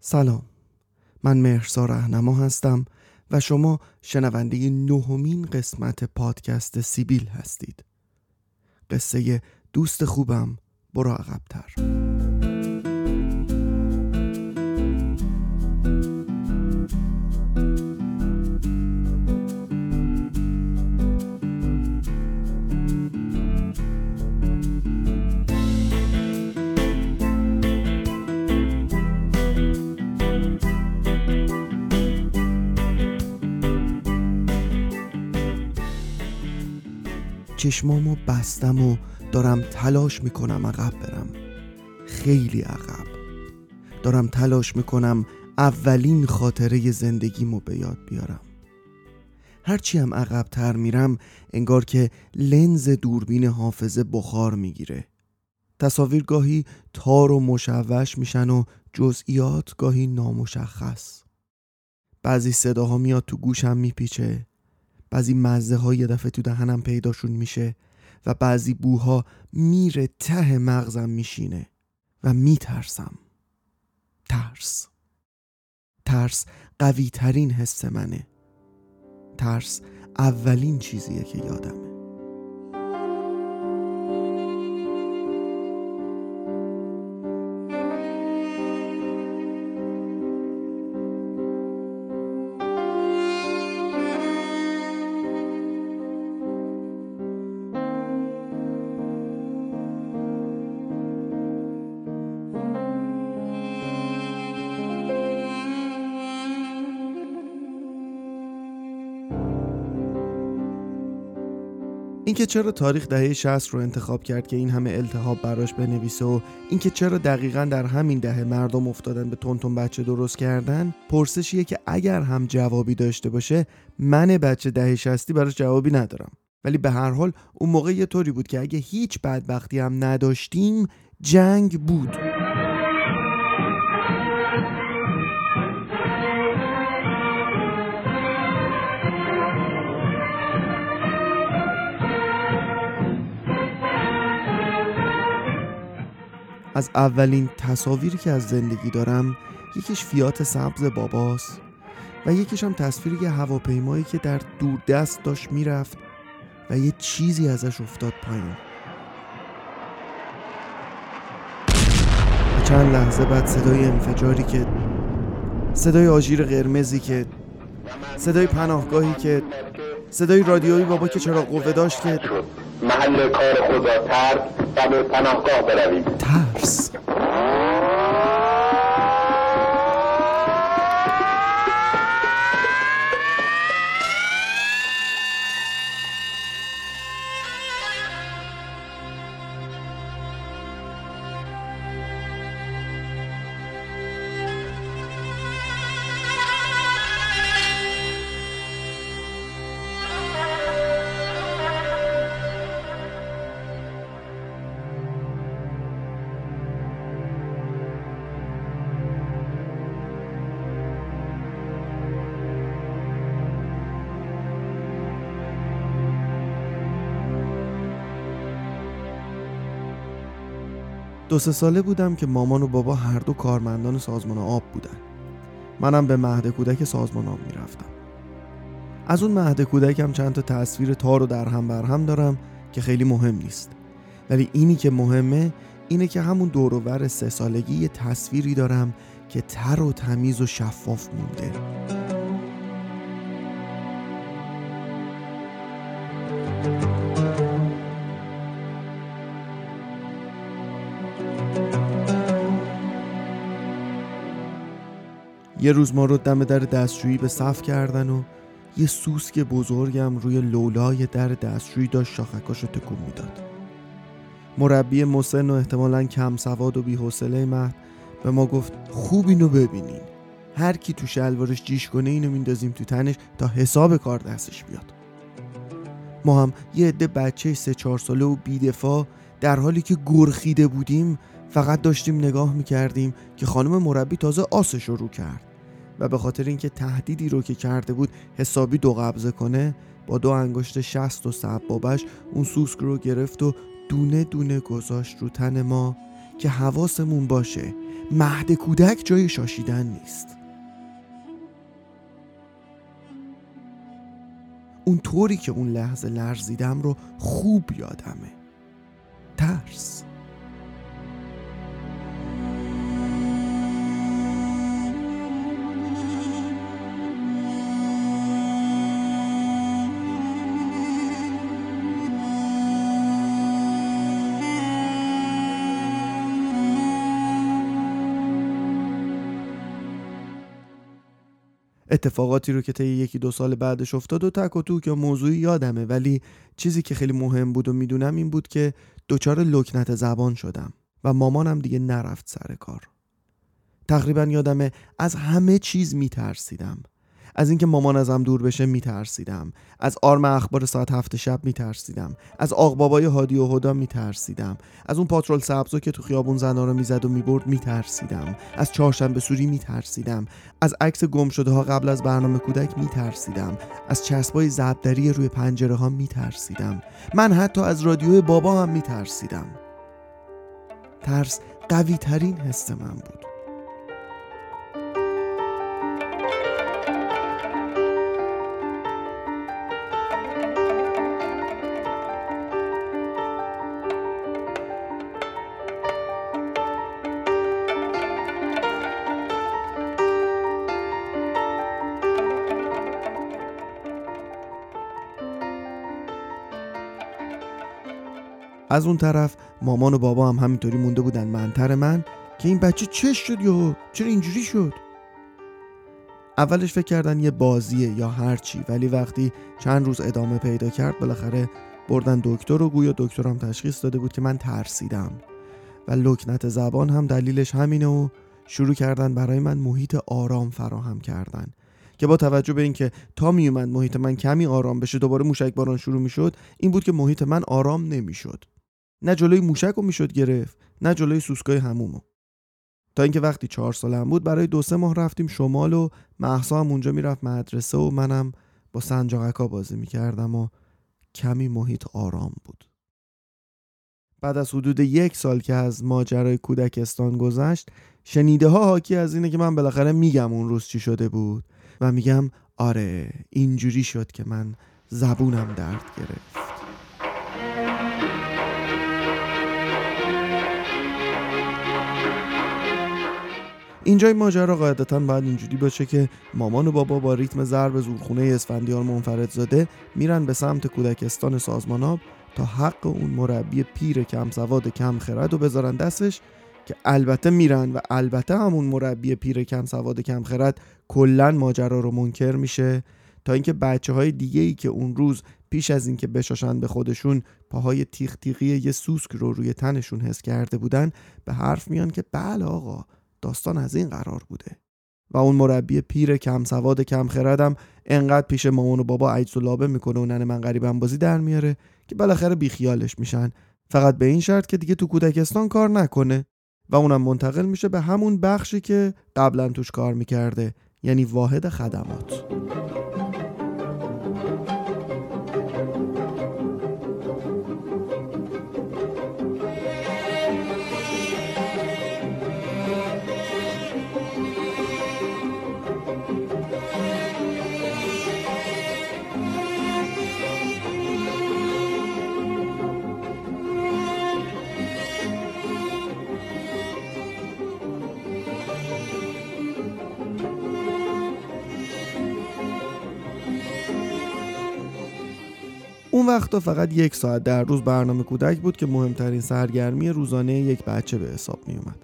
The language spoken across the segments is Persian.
سلام. من مهرسا رهنما هستم و شما شنونده نهمین قسمت پادکست سیبیل هستید. قصه دوست خوبم برو عقبتر. چشمامو بستم و دارم تلاش می‌کنم عقب برم. خیلی عقب. دارم تلاش می‌کنم اولین خاطره زندگیمو به یاد بیارم. هرچی هم عقب تر میرم انگار که لنز دوربین حافظه بخار می‌گیره. تصاویر گاهی تار و مشوش میشن و جزئیات گاهی نامشخص. بعضی صداها میاد تو گوشم میپیچه. بعضی مزه ها یه دفعه تو دهنم پیداشون میشه و بعضی بوها میره ته مغزم میشینه و میترسم. ترس. ترس قوی ترین حس منه. ترس اولین چیزیه که یادمه. اینکه چرا تاریخ دهه 60 رو انتخاب کرد که این همه التهاب براش بنویسه و اینکه چرا دقیقا در همین دهه مردم افتادن به تونتون بچه درست کردن پرسشیه که اگر هم جوابی داشته باشه من بچه دهه 60 براش جوابی ندارم. ولی به هر حال اون موقع یه طوری بود که اگه هیچ بدبختی هم نداشتیم جنگ بود. از اولین تصاویری که از زندگی دارم یکیش فیات سبز باباست و یکیش هم تصویری یه هواپیمایی که در دوردست داشت می‌رفت و یه چیزی ازش افتاد پایین. و چند لحظه بعد صدای انفجاری که صدای آژیر قرمزی که صدای پناهگاهی که صدای رادیویی بابا که چرا قوه داشت که محل کار خود را ترک و به پناهگاه بروید ترس دو سه ساله بودم که مامان و بابا هر دو کارمندان سازمان آب بودن. منم به مهد کودک سازمان آب می‌رفتم. از اون مهد کودکم چند تا تصویر تار و در هم بر هم دارم که خیلی مهم نیست. ولی اینی که مهمه اینه که همون دور سه سالگی یه تصویری دارم که تر و تمیز و شفاف مونده. یه روز ما رو دم در دستشویی به صف کردن و یه سوسک بزرگم روی لولای در دستشویی داشت شاخکاشو تکون می‌داد. مربی مسن و احتمالا کم سواد و بیحوصله مهد به ما گفت خوب اینو ببینین. هر کی تو شلوارش جیش کنه اینو میندازیم تو تنش تا حساب کار دستش بیاد. ما هم یه عده بچه سه چهار ساله و بیدفاع در حالی که گرخیده بودیم فقط داشتیم نگاه می‌کردیم که خانم مربی تازه آسش رو رو کرد. و به خاطر اینکه تهدیدی رو که کرده بود حسابی دو قبضه کنه با دو انگشت شست و سبابش اون سوسک رو گرفت و دونه دونه گذاشت رو تن ما که حواسمون باشه مهد کودک جای شاشیدن نیست. اون طوری که اون لحظه لرزیدم رو خوب یادمه. ترس. اتفاقاتی رو که طی یکی دو سال بعدش افتاد و تک و توک یا موضوعی یادمه. ولی چیزی که خیلی مهم بود و می‌دونم این بود که دچار لکنت زبان شدم و مامانم دیگه نرفت سر کار. تقریبا یادمه از همه چیز میترسیدم. از اینکه مامان ازم دور بشه میترسیدم. از آرم اخبار ساعت هفت شب میترسیدم. از آق بابای هادی و هدا میترسیدم. از اون پاترول سبزو که تو خیابون زنا رو می‌زد و می‌برد میترسیدم. از چهارشنبه سوری میترسیدم. از عکس گم شده ها قبل از برنامه کودک میترسیدم. از چسبای زبدری روی پنجره ها میترسیدم. من حتی از رادیوی بابا هم میترسیدم. ترس قوی ترین حس من بود. از اون طرف مامان و بابا هم همینطوری مونده بودن. منتر من که این بچه چش شد یا چرا اینجوری شد؟ اولش فکر کردن یه بازیه یا هرچی ولی وقتی چند روز ادامه پیدا کرد بالاخره بردن دکتر و گویا دکترم تشخیص داده بود که من ترسیدم. و لکنت زبان هم دلیلش همینه و شروع کردن برای من محیط آرام فراهم کردن. که با توجه به اینکه تا میومد محیط من کمی آرام بشه دوباره موشک باران شروع می‌شد این بود که محیط من آرام نمی‌شد. نه جلوی موشک رو می‌شد گرفت نه جلوی سوسکای همومو. تا اینکه وقتی چهار سالم بود برای دو سه ماه رفتیم شمال و محسا هم اونجا می‌رفت مدرسه و منم با سنجاقکا بازی می‌کردم و کمی محیط آرام بود. بعد از حدود یک سال که از ماجرای کودکستان گذشت شنیده ها حاکی از اینه که من بالاخره میگم اون روز چی شده بود و میگم آره اینجوری شد که من زبونم درد گرفت. اینجای ماجرا قاعدتا باید اینجوری باشه که مامان و بابا با ریتم ضرب زورخونه اسفندیار منفرد زاده میرن به سمت کودکستان سازماناب تا حق اون مربی پیر کم سواد کم خرد رو بذارن دستش که البته میرن و البته همون مربی پیر کم سواد کم خرد کلا ماجرا رو منکر میشه. تا اینکه بچه های دیگه ای که اون روز پیش از اینکه بشاشن به خودشون پاهای تیغ تیغی یه سوسک رو روی تنشون حس کرده بودن به حرف میان که بله آقا داستان از این قرار بوده. و اون مربی پیر کم سواد کم خردم انقدر پیش مامان و بابا عجز و لابه می‌کنه و ننه من غریبم بازی در میاره که بالاخره بیخیالش میشن. فقط به این شرط که دیگه تو کودکستان کار نکنه. و اونم منتقل میشه به همون بخشی که قبلا توش کار می‌کرده یعنی واحد خدمات. اون وقتا فقط یک ساعت در روز برنامه کودک بود که مهمترین سرگرمی روزانه یک بچه به حساب می اومد.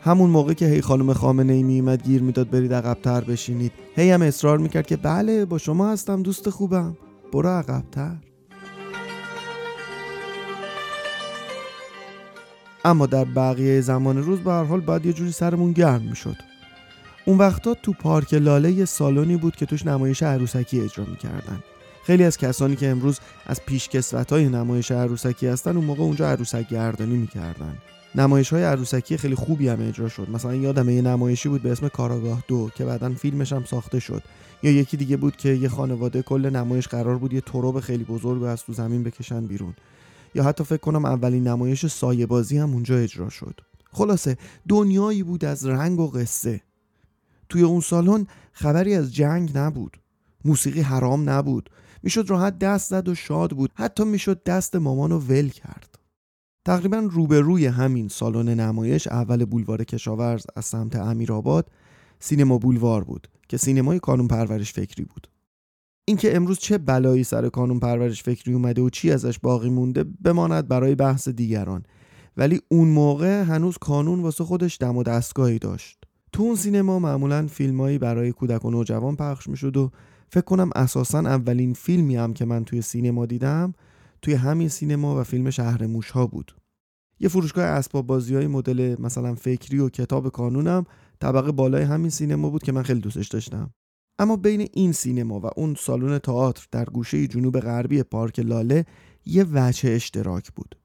همون موقع که هی خانم خامنه ای می اومد گیر می‌داد برید عقبتر بشینید. هی هم اصرار می‌کرد که بله با شما هستم دوست خوبم. برو عقبتر. اما در بقیه زمان روز به هر حال باید یه جوری سرمون گرم می‌شد. اون وقتا تو پارک لاله یه سالونی بود که توش نمایش عروسکی اجرا می‌کردن. خیلی از کسانی که امروز از پیشکسوت های نمایش عروسکی هستن اون موقع اونجا عروسک گردانی می‌کردن. نمایش های عروسکی خیلی خوبی هم اجرا شد. مثلا یادم یه نمایشی بود به اسم کاراگاه دو که بعدا فیلمش هم ساخته شد. یا یکی دیگه بود که یه خانواده کل نمایش قرار بود یه تروب خیلی بزرگ و از تو زمین بکشن بیرون. یا حتی فکر کنم اولین نمایش سایه بازی هم اونجا اجرا شد. خلاصه دنیایی بود از رنگ و قصه. توی اون سالن خبری از جنگ نبود. موسیقی حرام نبود. می‌شد راحت دست زد و شاد بود. حتی می‌شد دست مامان رو ول کرد. تقریبا روبروی همین سالن نمایش اول بولوار کشاورز از سمت امیرآباد سینما بولوار بود که سینمای کانون پرورش فکری بود. اینکه امروز چه بلایی سر کانون پرورش فکری اومده و چی ازش باقی مونده بماند برای بحث دیگران. ولی اون موقع هنوز کانون واسه خودش دم و دستگاهی داشت. تو اون سینما معمولا فیلمایی برای کودک و نوجوان پخش می‌شد و فکر کنم اساسا اولین فیلمی هم که من توی سینما دیدم توی همین سینما و فیلم شهر موش ها بود. یه فروشگاه اسباب بازی های مدل مثلا فکری و کتاب کانونم طبقه بالای همین سینما بود که من خیلی دوستش داشتم. اما بین این سینما و اون سالن تئاتر در گوشه جنوب غربی پارک لاله یه وجه اشتراک بود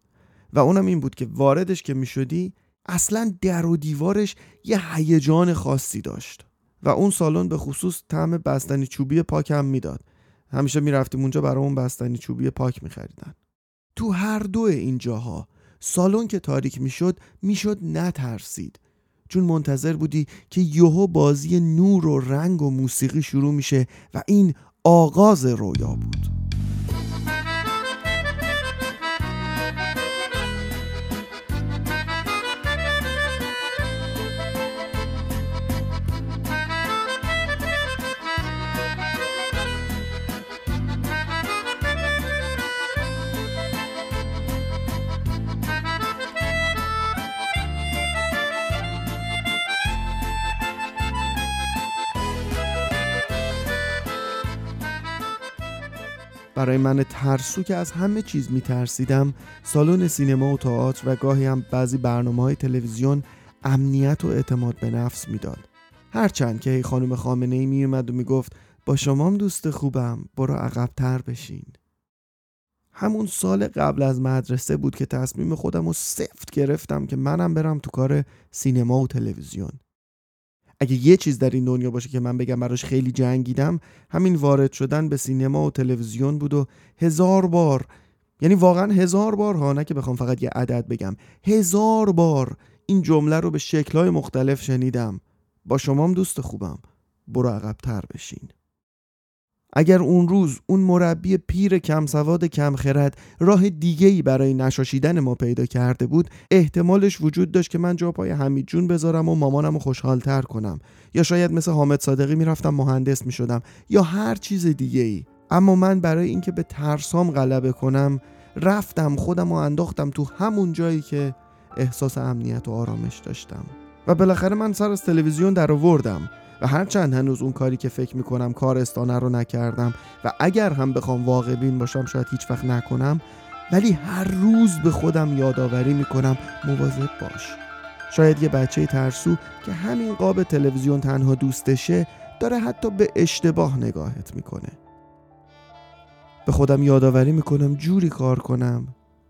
و اونم این بود که واردش که می‌شدی اصلا در و دیوارش یه هیجان خاصی داشت. و اون سالن به خصوص طعم بستنی چوبی پاک هم می‌داد. همیشه می‌رفتیم اونجا برای اون بستنی چوبی پاک میخریدن. تو هر دو این جاها سالن که تاریک می‌شد می‌شد نترسید. چون منتظر بودی که یهو بازی نور و رنگ و موسیقی شروع میشه و این آغاز رویا بود. برای من ترسو که از همه چیز میترسیدم سالن سینما و تئاتر و گاهی هم بعضی برنامه های تلویزیون امنیت و اعتماد به نفس می‌داد. هرچند که خانم خامنه ای میومد و می‌گفت با شمام دوست خوبم برو عقبتر بشین. همون سال قبل از مدرسه بود که تصمیم خودم رو سفت گرفتم که منم برم تو کار سینما و تلویزیون. اگه یه چیز در این دنیا باشه که من بگم براش خیلی جنگیدم همین وارد شدن به سینما و تلویزیون بود و هزار بار یعنی واقعا هزار بار ها نه که بخوام فقط یه عدد بگم هزار بار این جمله رو به شکلهای مختلف شنیدم. با شمام دوست خوبم. برو عقبتر بشین. اگر اون روز اون مربی پیر کم سواد کم خرد راه دیگه‌ای برای نشاشیدن ما پیدا کرده بود احتمالش وجود داشت که من جا پای حمید جون بذارم و مامانم رو خوشحالتر کنم. یا شاید مثل حامد صادقی می‌رفتم مهندس می‌شدم یا هر چیز دیگه ای اما من برای اینکه به ترسام غلبه کنم رفتم خودم و انداختم تو همون جایی که احساس امنیت و آرامش داشتم. و بالاخره من سر از تلویزیون در آوردم و هرچند هنوز اون کاری که فکر می‌کنم کارستانه رو نکردم و اگر هم بخوام واقع بین باشم شاید هیچ وقت نکنم ولی هر روز به خودم یادآوری می‌کنم مواظب باش. شاید یه بچه ترسو که همین قاب تلویزیون تنها دوستشه داره حتی به اشتباه نگاهت می‌کنه. به خودم یادآوری می‌کنم جوری کار کنم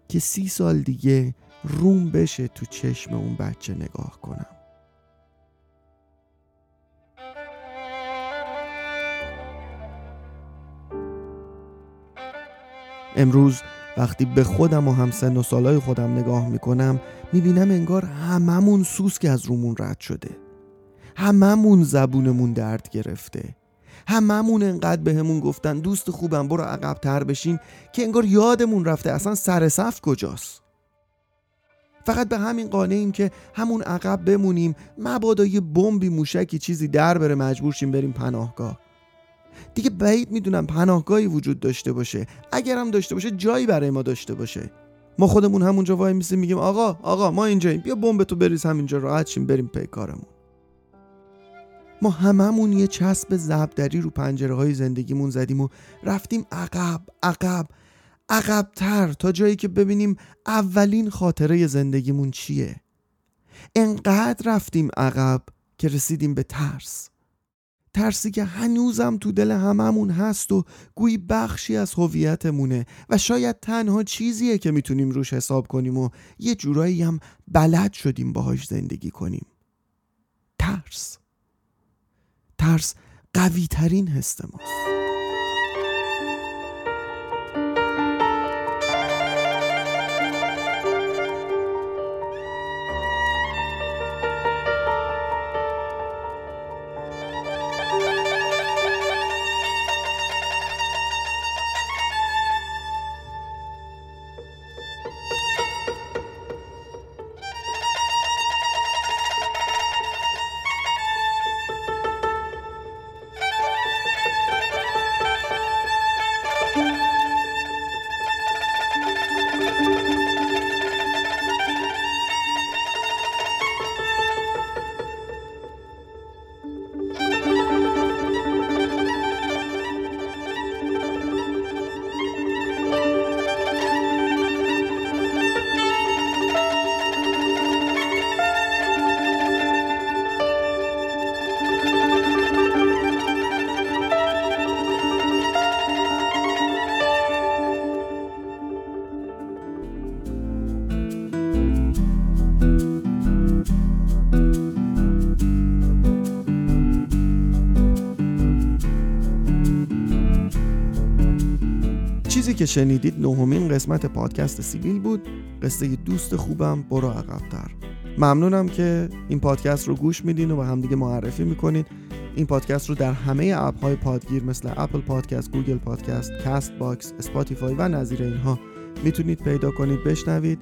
که سی سال دیگه روم بشه تو چشم اون بچه نگاه کنم. امروز وقتی به خودم و هم سن و سالای خودم نگاه می‌کنم می‌بینم انگار هممون سوس که از رومون رد شده. هممون زبونمون درد گرفته. هممون انقدر به همون گفتن دوست خوبم برو عقب تر بشین که انگار یادمون رفته اصلا سر صف کجاست. فقط به همین قانه که همون عقب بمونیم مبادا یه بمبی موشکی چیزی در بره مجبور شیم بریم پناهگاه. دیگه بعید می‌دونم پناهگاهی وجود داشته باشه. اگر هم داشته باشه جایی برای ما داشته باشه. ما خودمون همونجا وای میسیم میگیم آقا آقا ما اینجاییم. بیا بمب تو بریز همینجا راحت شیم بریم پی کارمون. ما هممون یه چسب زبدری رو پنجره های زندگیمون زدیم و رفتیم عقب عقب عقبتر تا جایی که ببینیم اولین خاطره زندگیمون چیه. انقدر رفتیم عقب که رسیدیم به ترس. ترسی که هنوزم تو دل هممون هست و گویی بخشی از هویتمونه و شاید تنها چیزیه که می‌تونیم روش حساب کنیم و یه جورایی هم بلد شدیم باهاش زندگی کنیم. ترس. ترس قوی ترین هست ماست. که شنیدید نهمین قسمت پادکست سیویل بود. قصه دوست خوبم برو عقبتر. ممنونم که این پادکست رو گوش میدین و به همدیگه معرفی می‌کنین. این پادکست رو در همه اپ های پادگیر مثل اپل پادکست، گوگل پادکست، کاست باکس، اسپاتیفای و نظیر اینها می‌تونید پیدا کنید بشنوید.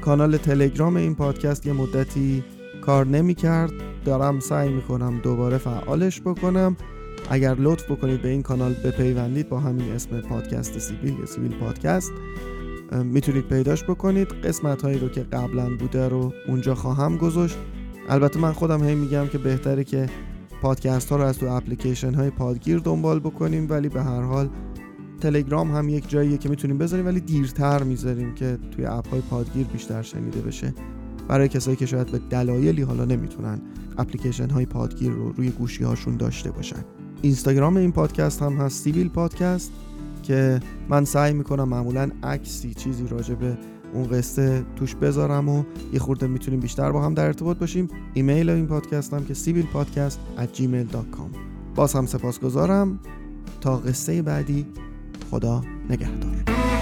کانال تلگرام این پادکست یه مدتی کار نمی‌کرد. دارم سعی می‌کنم دوباره فعالش بکنم. اگر لطف بکنید به این کانال بپیوندید با همین اسم پادکست سیبیل یا سیبیل پادکست می‌تونید پیداش بکنید. قسمت هایی رو که قبلا بوده رو اونجا خواهم گذاشت. البته من خودم هی میگم که بهتره که پادکست ها رو از تو اپلیکیشن های پادگیر دنبال بکنیم ولی به هر حال تلگرام هم یک جاییه که می‌تونیم بذاریم ولی دیرتر می‌ذاریم که توی اپ های پادگیر بیشتر شنیده بشه. برای کسایی که شاید به دلایلی حالا نمی‌تونن اپلیکیشن های پادگیر رو روی گوشی هاشون داشته باشن. اینستاگرام این پادکست هم هست سیویل پادکست که من سعی می‌کنم معمولا عکسی چیزی راجع به اون قصه توش بذارم و یه خورده می‌تونیم بیشتر با هم در ارتباط باشیم. ایمیل این پادکست هم که سیویل پادکست gmail.com باز هم سپاسگزارم. تا قصه بعدی خدا نگهدار.